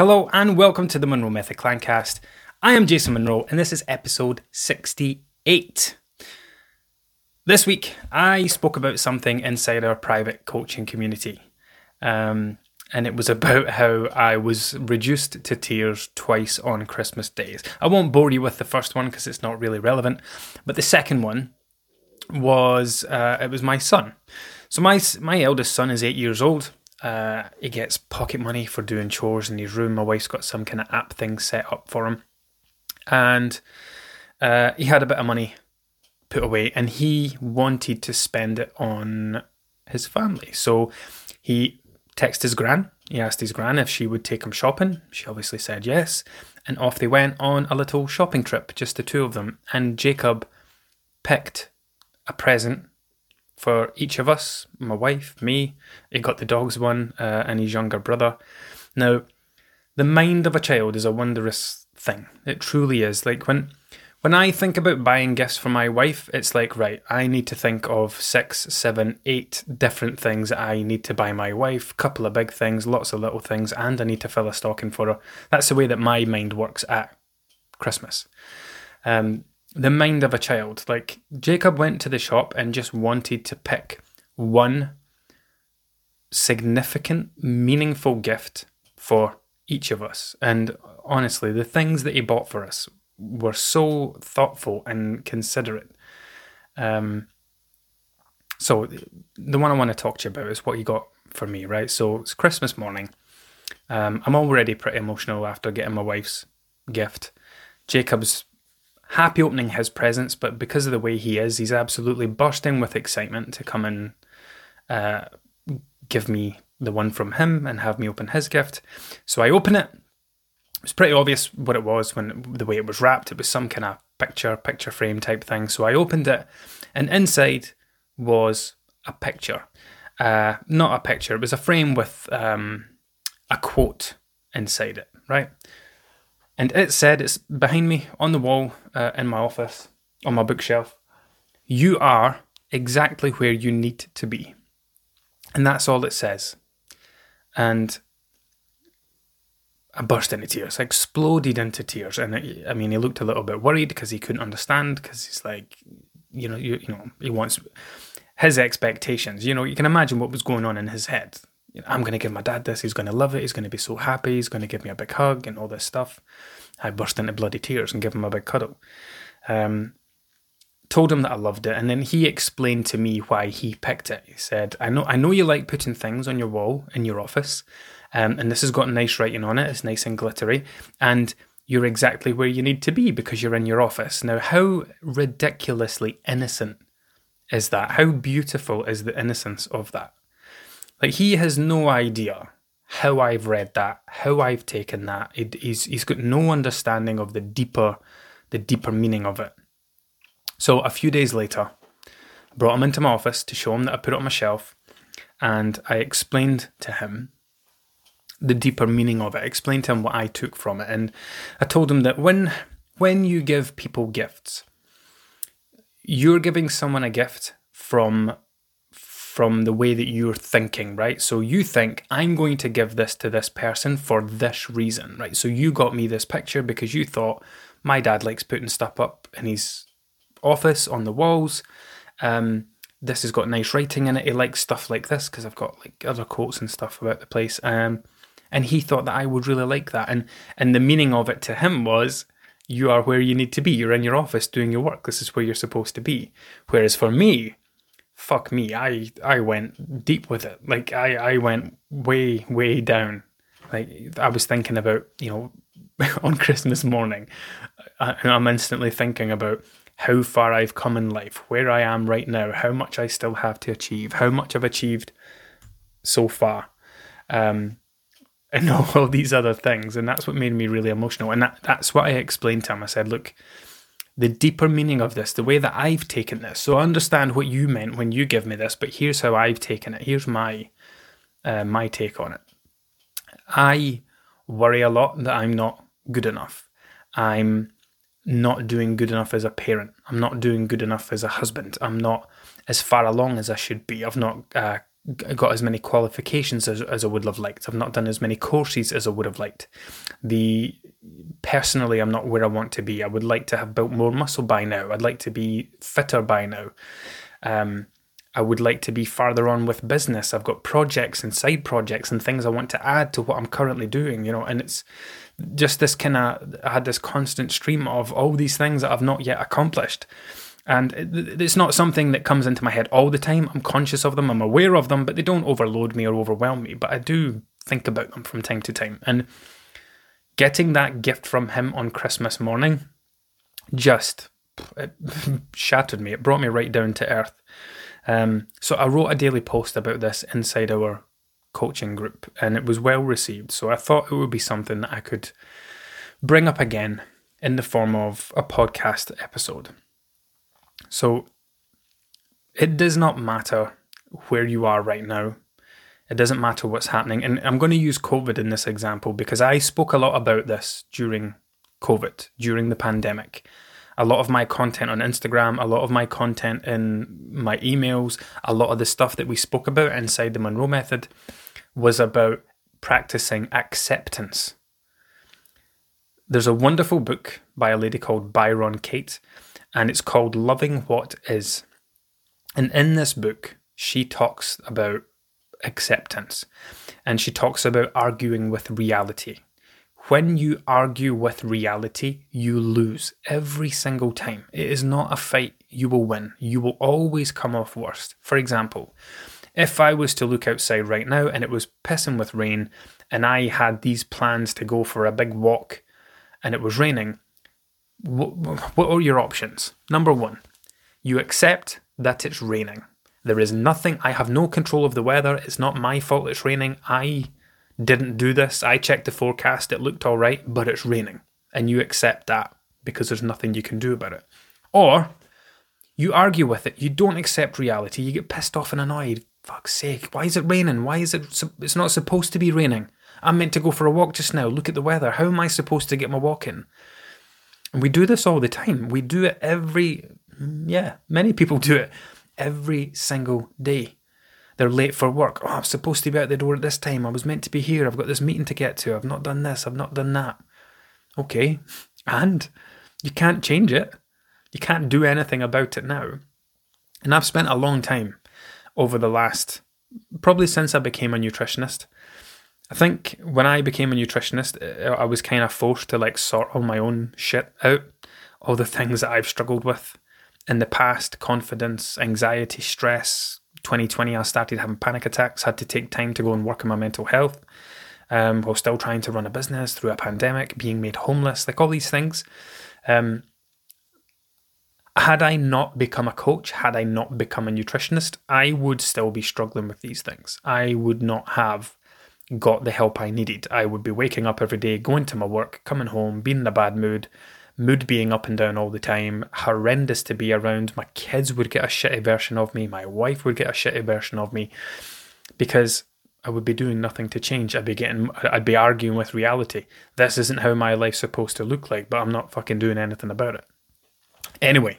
Hello and welcome to the Monroe Method Clancast. I am Jason Monroe and this is episode 68. This week I spoke about something inside our private coaching community. Um, and it was about how I was reduced to tears twice on Christmas days. I won't bore you with the first one because it's not really relevant, but the second one was uh, it was my son. So my my eldest son is eight years old. Uh, he gets pocket money for doing chores in his room. My wife's got some kind of app thing set up for him, and uh, he had a bit of money put away, and he wanted to spend it on his family. So he texted his gran. He asked his gran if she would take him shopping. She obviously said yes, and off they went on a little shopping trip, just the two of them. And Jacob picked a present for each of us my wife, me. He got the dogs one, uh, and his younger brother. Now, the mind of a child is a wondrous thing. It truly is. Like when. When I think about buying gifts for my wife, it's like, right, I need to think of six, seven, eight different things I need to buy my wife, couple of big things, lots of little things, and I need to fill a stocking for her. That's the way that my mind works at Christmas. Um, the mind of a child. Like Jacob went to the shop and just wanted to pick one significant, meaningful gift for each of us. And honestly, the things that he bought for us were so thoughtful and considerate. Um, so the one I want to talk to you about is what he got for me, right? So it's Christmas morning. Um, I'm already pretty emotional after getting my wife's gift. Jacob's happy opening his presents, but because of the way he is, he's absolutely bursting with excitement to come and uh, give me the one from him and have me open his gift. So I open it. It was pretty obvious what it was when the way it was wrapped. It was some kind of picture, picture frame type thing. So I opened it, and inside was a picture. Uh, not a picture. It was a frame with um, a quote inside it. Right. And it said, it's behind me on the wall uh, in my office, on my bookshelf. You are exactly where you need to be. And that's all it says. And I burst into tears, I exploded into tears. And it, I mean, he looked a little bit worried because he couldn't understand, because he's like, you know, you, you know, he wants his expectations. You know, you can imagine what was going on in his head you know, I'm going to give my dad this. He's going to love it. He's going to be so happy. He's going to give me a big hug and all this stuff. I burst into bloody tears and give him a big cuddle. Um, told him that I loved it, and then he explained to me why he picked it. He said, "I know, I know you like putting things on your wall in your office, um, and this has got nice writing on it. It's nice and glittery, and." You're exactly where you need to be because you're in your office. Now, how ridiculously innocent is that? How beautiful is the innocence of that? Like he has no idea how I've read that, how I've taken that. It, he's he's got no understanding of the deeper the deeper meaning of it. So a few days later, I brought him into my office to show him that I put it on my shelf, and I explained to him the deeper meaning of it. I explained to him what I took from it, and I told him that when when you give people gifts, you're giving someone a gift from from the way that you're thinking, right? So you think, I'm going to give this to this person for this reason, right? So you got me this picture because you thought my dad likes putting stuff up in his office on the walls. Um, this has got nice writing in it. He likes stuff like this because I've got like other quotes and stuff about the place. Um, and he thought that I would really like that. And and the meaning of it to him was, you are where you need to be. You're in your office doing your work. This is where you're supposed to be. Whereas for me, fuck me, I I went deep with it. Like I I went way way down. Like I was thinking about you know on Christmas morning, I, I'm instantly thinking about how far I've come in life, where I am right now, how much I still have to achieve, how much I've achieved so far. Um, and all these other things. And that's what made me really emotional. And that, that's what I explained to him. I said, look, the deeper meaning of this, the way that I've taken this. So I understand what you meant when you give me this, but here's how I've taken it. Here's my uh, my take on it. I worry a lot that I'm not good enough. I'm not doing good enough as a parent. I'm not doing good enough as a husband. I'm not as far along as I should be. I've not uh, got as many qualifications as, as I would have liked. I've not done as many courses as I would have liked. The personally, I'm not where I want to be. I would like to have built more muscle by now. I'd like to be fitter by now. Um, I would like to be farther on with business. I've got projects and side projects and things I want to add to what I'm currently doing, you know, and it's just this kind of, I had this constant stream of all these things that I've not yet accomplished. And it's not something that comes into my head all the time. I'm conscious of them, I'm aware of them, but they don't overload me or overwhelm me. But I do think about them from time to time. And getting that gift from him on Christmas morning just it shattered me. It brought me right down to earth. Um, so I wrote a daily post about this inside our coaching group, and it was well received. So I thought it would be something that I could bring up again in the form of a podcast episode. So it does not matter where you are right now. It doesn't matter what's happening. And I'm going to use COVID in this example because I spoke a lot about this during COVID, during the pandemic a lot of my content on Instagram, a lot of my content in my emails, a lot of the stuff that we spoke about inside the Monroe Method was about practicing acceptance. There's a wonderful book by a lady called Byron Katie, and it's called Loving What Is. And in this book, she talks about acceptance and she talks about arguing with reality when you argue with reality, you lose every single time. It is not a fight you will win. You will always come off worst. For example, if I was to look outside right now and it was pissing with rain and I had these plans to go for a big walk and it was raining, what are your options? Number one, you accept that it's raining. There is nothing, I have no control of the weather. It's not my fault it's raining. I didn't do this. I checked the forecast, it looked all right, but it's raining. And you accept that because there's nothing you can do about it. Or you argue with it, you don't accept reality, you get pissed off and annoyed. Fuck's sake, why is it raining? Why is it? It's not supposed to be raining. I'm meant to go for a walk just now. Look at the weather. How am I supposed to get my walk in? We do this all the time. We do it every, yeah, many people do it every single day. They're late for work. Oh, I'm supposed to be out the door at this time. I was meant to be here. I've got this meeting to get to. I've not done this. I've not done that. Okay. And you can't change it. You can't do anything about it now. And I've spent a long time over the last, probably since I became a nutritionist. I think when I became a nutritionist, uh, I was kind of forced to like sort all my own shit out, all the things that I've struggled with in the past confidence, anxiety, stress, 2020, I started having panic attacks, had to take time to go and work on my mental health um, while still trying to run a business through a pandemic, being made homeless, like all these things. Um, had I not become a coach, had I not become a nutritionist, I would still be struggling with these things. I would not have got the help I needed. I would be waking up every day, going to my work, coming home, being in a bad mood, mood being up and down all the time, horrendous to be around. My kids would get a shitty version of me, my wife would get a shitty version of me because I would be doing nothing to change. I'd be getting I'd be arguing with reality. This isn't how my life's supposed to look like, but I'm not fucking doing anything about it. Anyway,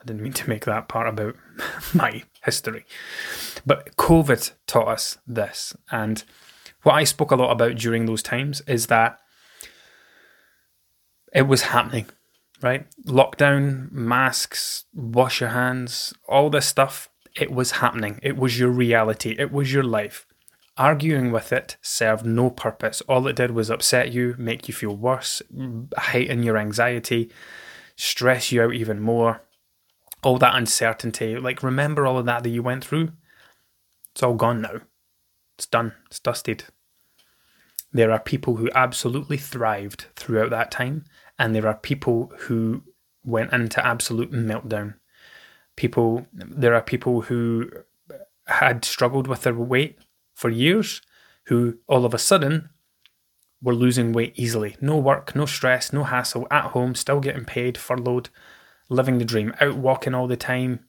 I didn't mean to make that part about my history. But COVID taught us this and what I spoke a lot about during those times is that it was happening, right? Lockdown, masks, wash your hands, all this stuff, it was happening. It was your reality, it was your life. Arguing with it served no purpose. All it did was upset you, make you feel worse, heighten your anxiety, stress you out even more. All that uncertainty, like remember all of that that you went through? It's all gone now. It's done. It's dusted. There are people who absolutely thrived throughout that time, and there are people who went into absolute meltdown. People, there are people who had struggled with their weight for years, who all of a sudden were losing weight easily. No work, no stress, no hassle, at home, still getting paid, furloughed, living the dream, out walking all the time.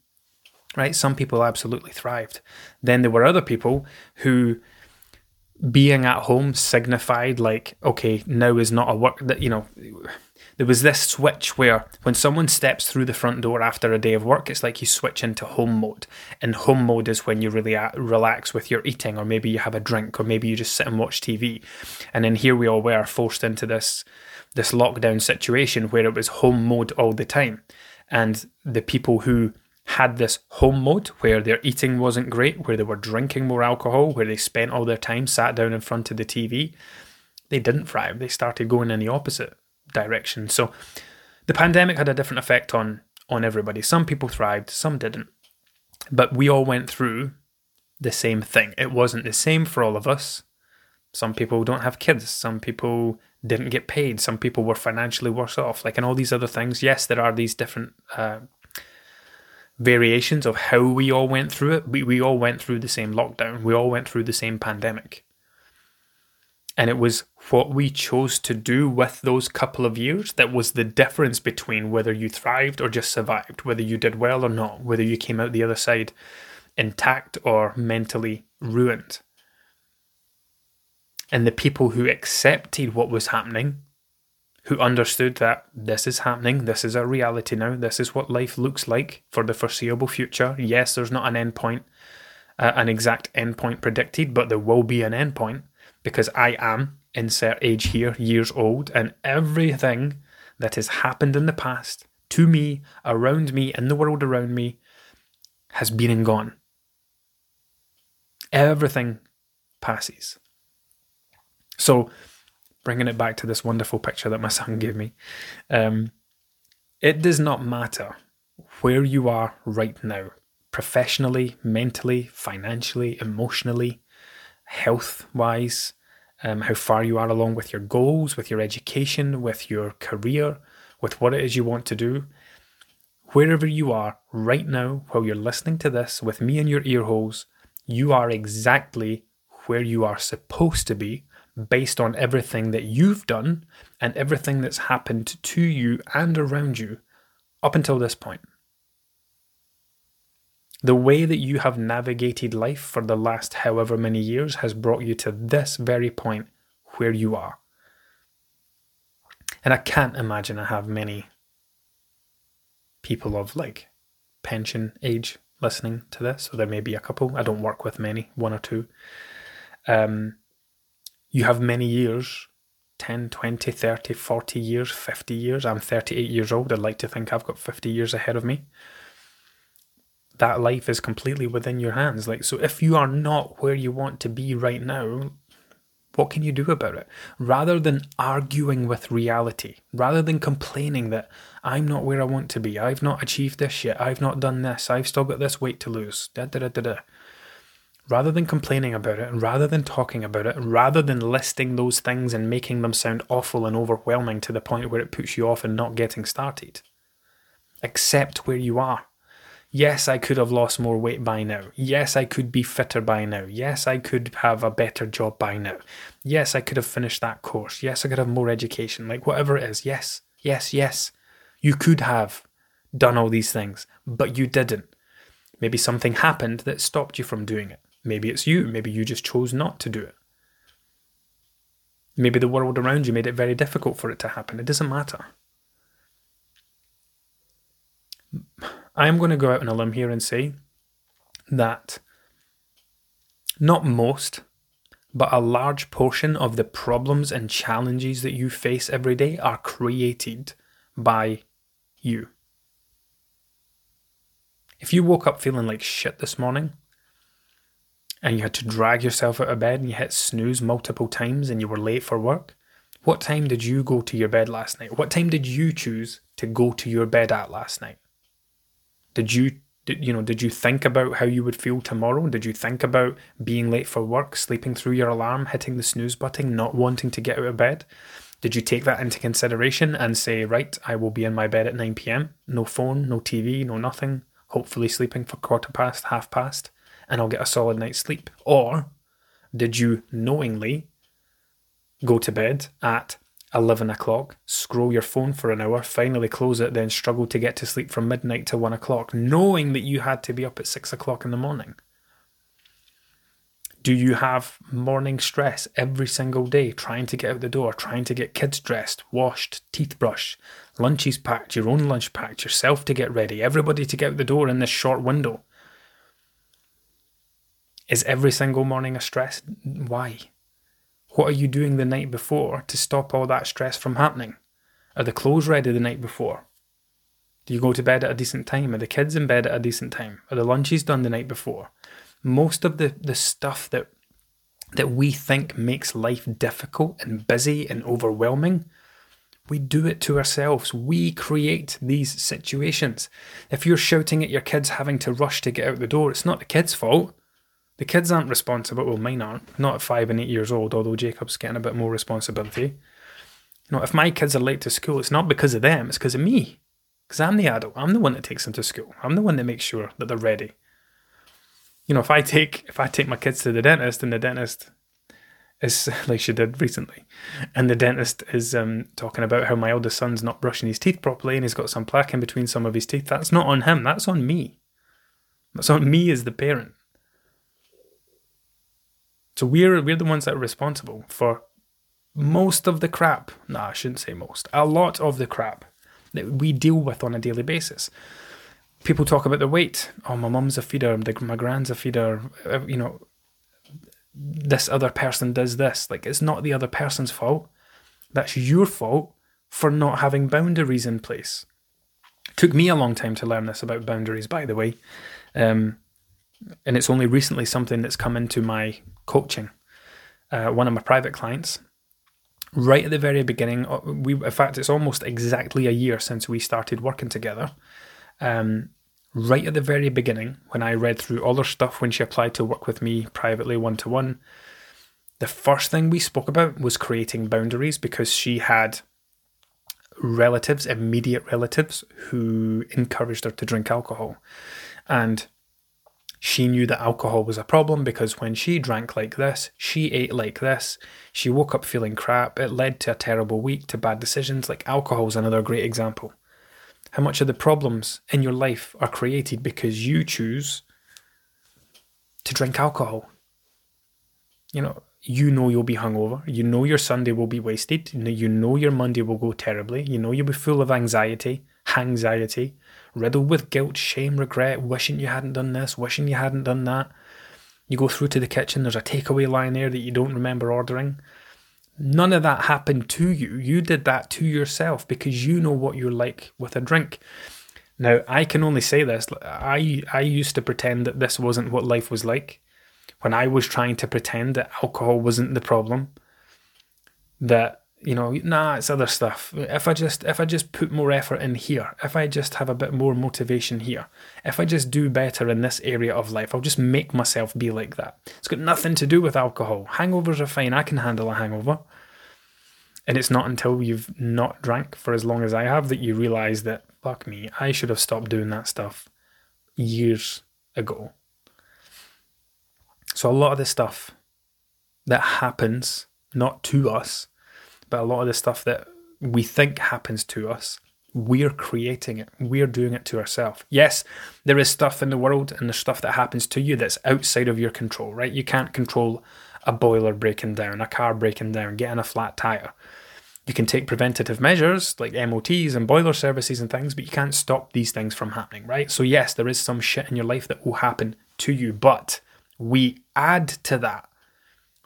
Right? Some people absolutely thrived. Then there were other people who being at home signified like, okay, now is not a work that, you know, there was this switch where when someone steps through the front door after a day of work, it's like you switch into home mode. And home mode is when you really relax with your eating, or maybe you have a drink, or maybe you just sit and watch TV. And then here we all were forced into this this lockdown situation where it was home mode all the time. And the people who had this home mode where their eating wasn't great, where they were drinking more alcohol, where they spent all their time sat down in front of the TV, they didn't thrive. They started going in the opposite direction. So the pandemic had a different effect on on everybody. Some people thrived, some didn't. But we all went through the same thing. It wasn't the same for all of us. Some people don't have kids. Some people didn't get paid. Some people were financially worse off. Like, and all these other things. Yes, there are these different uh, variations of how we all went through it. We, we all went through the same lockdown. We all went through the same pandemic. And it was what we chose to do with those couple of years that was the difference between whether you thrived or just survived, whether you did well or not, whether you came out the other side intact or mentally ruined. And the people who accepted what was happening, who understood that this is happening, this is a reality now, this is what life looks like for the foreseeable future. Yes, there's not an end point, uh, an exact end point predicted, but there will be an end point because I am, insert age here, years old, and everything that has happened in the past to me, around me, in the world around me, has been and gone. Everything passes. So, bringing it back to this wonderful picture that my son gave me, um, it does not matter where you are right now, professionally, mentally, financially, emotionally, health wise, um, how far you are along with your goals, with your education, with your career, with what it is you want to do. Wherever you are right now, while you're listening to this with me in your ear holes, you are exactly where you are supposed to be based on everything that you've done and everything that's happened to you and around you up until this point. The way that you have navigated life for the last however many years has brought you to this very point where you are. And I can't imagine I have many people of like pension age listening to this. So there may be a couple. I don't work with many, one or two. Um, you have many years 10, 20, 30, 40 years, 50 years. I'm 38 years old. I'd like to think I've got 50 years ahead of me that life is completely within your hands. Like, so if you are not where you want to be right now, what can you do about it? Rather than arguing with reality, rather than complaining that I'm not where I want to be, I've not achieved this yet, I've not done this, I've still got this weight to lose, da da da da da. Rather than complaining about it, and rather than talking about it, rather than listing those things and making them sound awful and overwhelming to the point where it puts you off and not getting started, accept where you are Yes, I could have lost more weight by now. Yes, I could be fitter by now. Yes, I could have a better job by now. Yes, I could have finished that course. Yes, I could have more education. Like whatever it is. Yes, yes, yes. You could have done all these things, but you didn't. Maybe something happened that stopped you from doing it. Maybe it's you. Maybe you just chose not to do it. Maybe the world around you made it very difficult for it to happen. It doesn't matter. I am going to go out on a limb here and say that not most, but a large portion of the problems and challenges that you face every day are created by you. If you woke up feeling like shit this morning and you had to drag yourself out of bed and you hit snooze multiple times and you were late for work, what time did you go to your bed last night? What time did you choose to go to your bed at last night? Did you did, you know did you think about how you would feel tomorrow? Did you think about being late for work, sleeping through your alarm, hitting the snooze button, not wanting to get out of bed? Did you take that into consideration and say, right, I will be in my bed at 9 p.m., no phone, no TV, no nothing, hopefully sleeping for quarter past, half past, and I'll get a solid night's sleep? Or did you knowingly go to bed at 11 o'clock, scroll your phone for an hour, finally close it, then struggle to get to sleep from midnight to 1 o'clock, knowing that you had to be up at 6 o'clock in the morning? Do you have morning stress every single day, trying to get out the door, trying to get kids dressed, washed, teeth brushed, lunches packed, your own lunch packed, yourself to get ready, everybody to get out the door in this short window? Is every single morning a stress? Why? What are you doing the night before to stop all that stress from happening? Are the clothes ready the night before? Do you go to bed at a decent time? Are the kids in bed at a decent time? Are the lunches done the night before? Most of the, the stuff that that we think makes life difficult and busy and overwhelming, we do it to ourselves. We create these situations. If you're shouting at your kids having to rush to get out the door, it's not the kids' fault. The kids aren't responsible. Well, mine aren't. Not at five and eight years old, although Jacob's getting a bit more responsibility. You know, if my kids are late to school, it's not because of them, it's because of me. Because I'm the adult. I'm the one that takes them to school. I'm the one that makes sure that they're ready. You know, if I take if I take my kids to the dentist and the dentist is like she did recently, and the dentist is um, talking about how my eldest son's not brushing his teeth properly and he's got some plaque in between some of his teeth. That's not on him. That's on me. That's on me as the parent. So we're we're the ones that are responsible for most of the crap. Nah, I shouldn't say most. A lot of the crap that we deal with on a daily basis. People talk about their weight. Oh, my mum's a feeder. My grand's a feeder. Uh, you know, this other person does this. Like it's not the other person's fault. That's your fault for not having boundaries in place. took me a long time to learn this about boundaries, by the way. Um, and it's only recently something that's come into my coaching. Uh, one of my private clients, right at the very beginning, uh, we in fact it's almost exactly a year since we started working together. Um, right at the very beginning, when I read through all her stuff when she applied to work with me privately one to one, the first thing we spoke about was creating boundaries because she had relatives, immediate relatives, who encouraged her to drink alcohol. And she knew that alcohol was a problem because when she drank like this, she ate like this, she woke up feeling crap, it led to a terrible week, to bad decisions. Like alcohol is another great example. How much of the problems in your life are created because you choose to drink alcohol? You know, you know you'll be hungover. You know your Sunday will be wasted. You know your Monday will go terribly. You know you'll be full of anxiety, anxiety riddled with guilt, shame, regret, wishing you hadn't done this, wishing you hadn't done that. You go through to the kitchen, there's a takeaway line there that you don't remember ordering. None of that happened to you. You did that to yourself because you know what you're like with a drink. Now, I can only say this. I I used to pretend that this wasn't what life was like. When I was trying to pretend that alcohol wasn't the problem, that you know, nah, it's other stuff. If I just if I just put more effort in here, if I just have a bit more motivation here, if I just do better in this area of life, I'll just make myself be like that. It's got nothing to do with alcohol. Hangovers are fine. I can handle a hangover. And it's not until you've not drank for as long as I have that you realize that fuck me, I should have stopped doing that stuff years ago. So a lot of the stuff that happens not to us but a lot of the stuff that we think happens to us, we're creating it. We're doing it to ourselves. Yes, there is stuff in the world and there's stuff that happens to you that's outside of your control, right? You can't control a boiler breaking down, a car breaking down, getting a flat tire. You can take preventative measures like MOTs and boiler services and things, but you can't stop these things from happening, right? So, yes, there is some shit in your life that will happen to you, but we add to that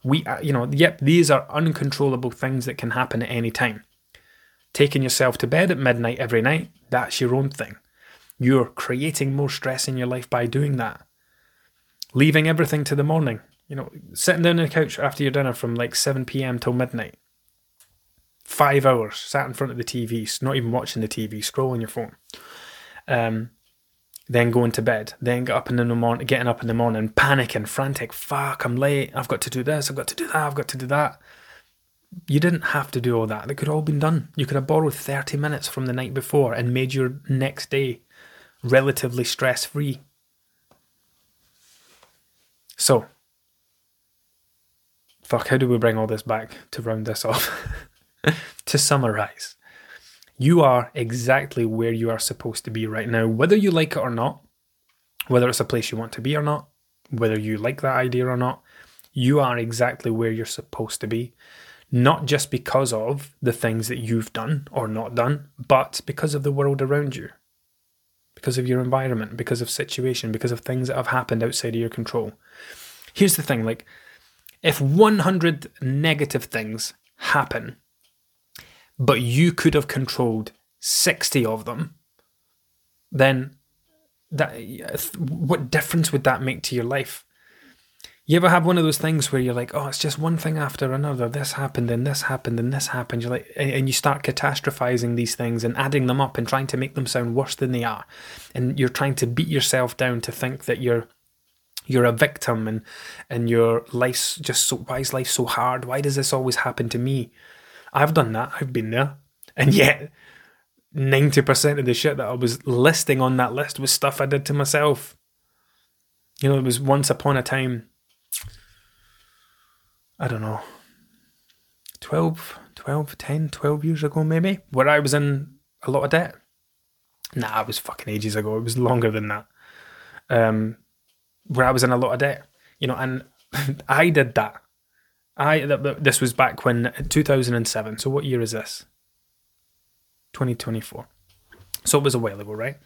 we, uh, you know, yep, these are uncontrollable things that can happen at any time. Taking yourself to bed at midnight every night, that's your own thing. You're creating more stress in your life by doing that. Leaving everything to the morning, you know, sitting down on the couch after your dinner from like 7 p.m. till midnight. Five hours sat in front of the TV, not even watching the TV, scrolling your phone. Um, then going to bed, then get up in the morning, getting up in the morning, panicking, frantic. Fuck, I'm late. I've got to do this. I've got to do that. I've got to do that. You didn't have to do all that. It could all been done. You could have borrowed 30 minutes from the night before and made your next day relatively stress free. So, fuck, how do we bring all this back to round this off? to summarize, you are exactly where you are supposed to be right now, whether you like it or not, whether it's a place you want to be or not, whether you like that idea or not. You are exactly where you're supposed to be, not just because of the things that you've done or not done, but because of the world around you, because of your environment, because of situation, because of things that have happened outside of your control. Here's the thing like, if 100 negative things happen, but you could have controlled 60 of them, then that what difference would that make to your life? You ever have one of those things where you're like, oh, it's just one thing after another. This happened and this happened and this happened. You're like, and you start catastrophizing these things and adding them up and trying to make them sound worse than they are, and you're trying to beat yourself down to think that you're you're a victim and and your life's just so why is life so hard? Why does this always happen to me? I've done that. I've been there, and yet 90% of the shit that I was listing on that list was stuff I did to myself. You know, it was once upon a time, I don't know, 12, 12, 10, 12 years ago maybe, where I was in a lot of debt. Nah, it was fucking ages ago. It was longer than that. Um, where I was in a lot of debt, you know, and I did that. I this was back when 2007. So what year is this? 2024. So it was a while ago, right?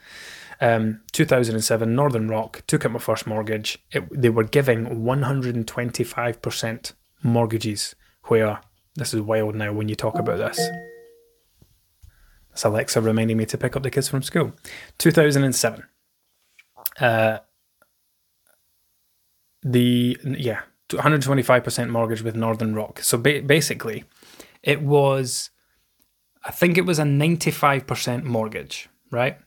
Um, 2007, Northern Rock took out my first mortgage. It, they were giving 125% mortgages, where this is wild now when you talk about this. That's Alexa reminding me to pick up the kids from school. 2007. Uh, the, yeah, 125% mortgage with Northern Rock. So ba- basically, it was I think it was a 95% mortgage, right?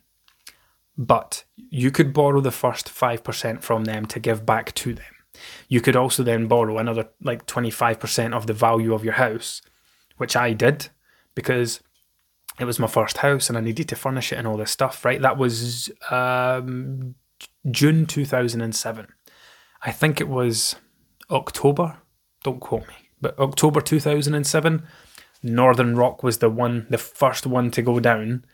But you could borrow the first 5% from them to give back to them. You could also then borrow another like 25% of the value of your house, which I did because it was my first house and I needed to furnish it and all this stuff, right? That was um, June 2007. I think it was October, don't quote me, but October 2007 Northern Rock was the one, the first one to go down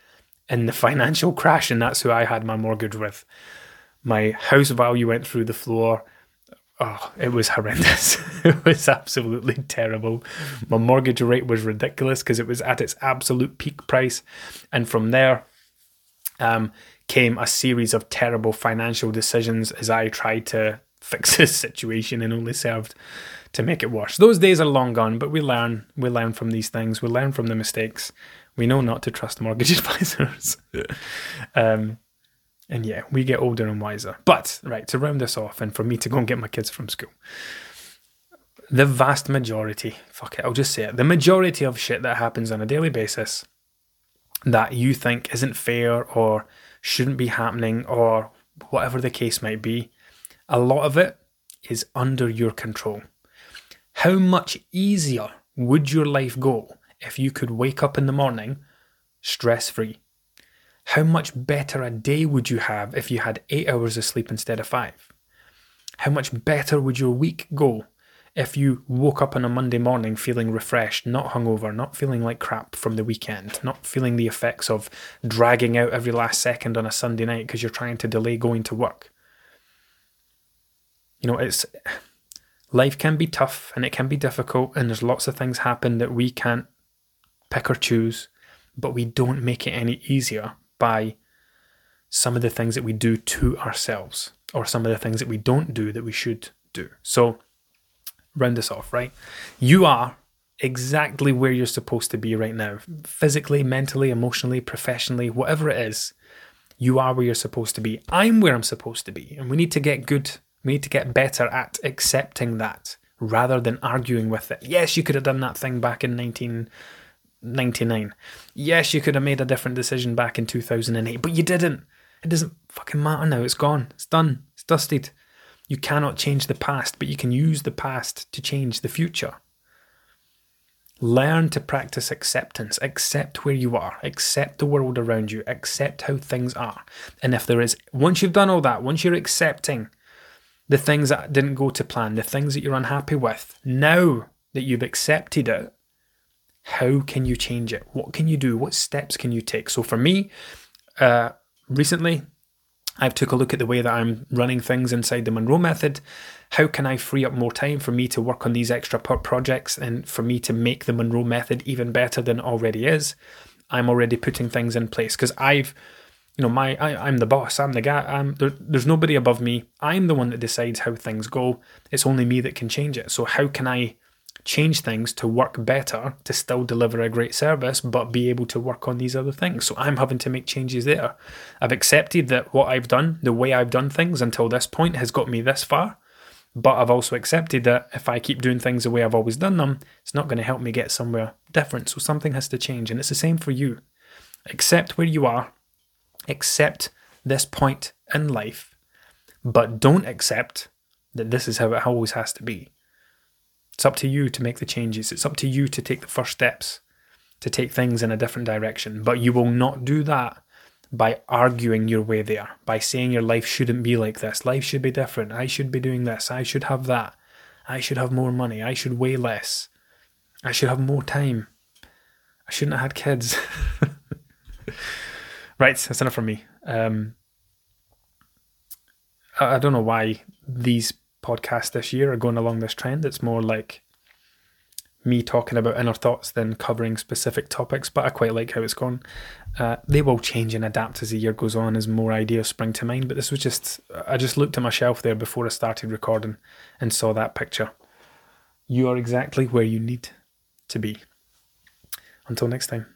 in the financial crash, and that's who I had my mortgage with. My house value went through the floor. Oh, it was horrendous. it was absolutely terrible. My mortgage rate was ridiculous because it was at its absolute peak price. And from there um, came a series of terrible financial decisions as I tried to fix this situation and only served to make it worse. Those days are long gone, but we learn. We learn from these things. We learn from the mistakes. We know not to trust mortgage advisors. um, and yeah, we get older and wiser. But, right, to round this off and for me to go and get my kids from school, the vast majority, fuck it, I'll just say it, the majority of shit that happens on a daily basis that you think isn't fair or shouldn't be happening or whatever the case might be, a lot of it is under your control. How much easier would your life go if you could wake up in the morning stress free? How much better a day would you have if you had eight hours of sleep instead of five? How much better would your week go if you woke up on a Monday morning feeling refreshed, not hungover, not feeling like crap from the weekend, not feeling the effects of dragging out every last second on a Sunday night because you're trying to delay going to work? You know, it's life can be tough and it can be difficult, and there's lots of things happen that we can't pick or choose, but we don't make it any easier by some of the things that we do to ourselves or some of the things that we don't do that we should do. So, round this off, right? You are exactly where you're supposed to be right now physically, mentally, emotionally, professionally, whatever it is. You are where you're supposed to be. I'm where I'm supposed to be. And we need to get good we need to get better at accepting that rather than arguing with it. Yes, you could have done that thing back in 1999. Yes, you could have made a different decision back in 2008, but you didn't. It doesn't fucking matter now. It's gone. It's done. It's dusted. You cannot change the past, but you can use the past to change the future. Learn to practice acceptance. Accept where you are. Accept the world around you. Accept how things are. And if there is, once you've done all that, once you're accepting the things that didn't go to plan, the things that you're unhappy with. Now that you've accepted it, how can you change it? What can you do? What steps can you take? So for me, uh, recently, I've took a look at the way that I'm running things inside the Monroe method. How can I free up more time for me to work on these extra projects and for me to make the Monroe method even better than it already is? I'm already putting things in place because I've, you know, my I, am the boss. I'm the guy. I'm there, there's nobody above me. I'm the one that decides how things go. It's only me that can change it. So how can I change things to work better to still deliver a great service, but be able to work on these other things. So I'm having to make changes there. I've accepted that what I've done, the way I've done things until this point, has got me this far. But I've also accepted that if I keep doing things the way I've always done them, it's not going to help me get somewhere different. So something has to change. And it's the same for you. Accept where you are, accept this point in life, but don't accept that this is how it always has to be. It's up to you to make the changes. It's up to you to take the first steps, to take things in a different direction. But you will not do that by arguing your way there, by saying your life shouldn't be like this. Life should be different. I should be doing this. I should have that. I should have more money. I should weigh less. I should have more time. I shouldn't have had kids. right, that's enough from me. Um, I, don't know why these podcasts this year are going along this trend. It's more like me talking about inner thoughts than covering specific topics, but I quite like how it's gone. Uh, they will change and adapt as the year goes on as more ideas spring to mind, but this was just, I just looked at my shelf there before I started recording and saw that picture. You are exactly where you need to be. Until next time.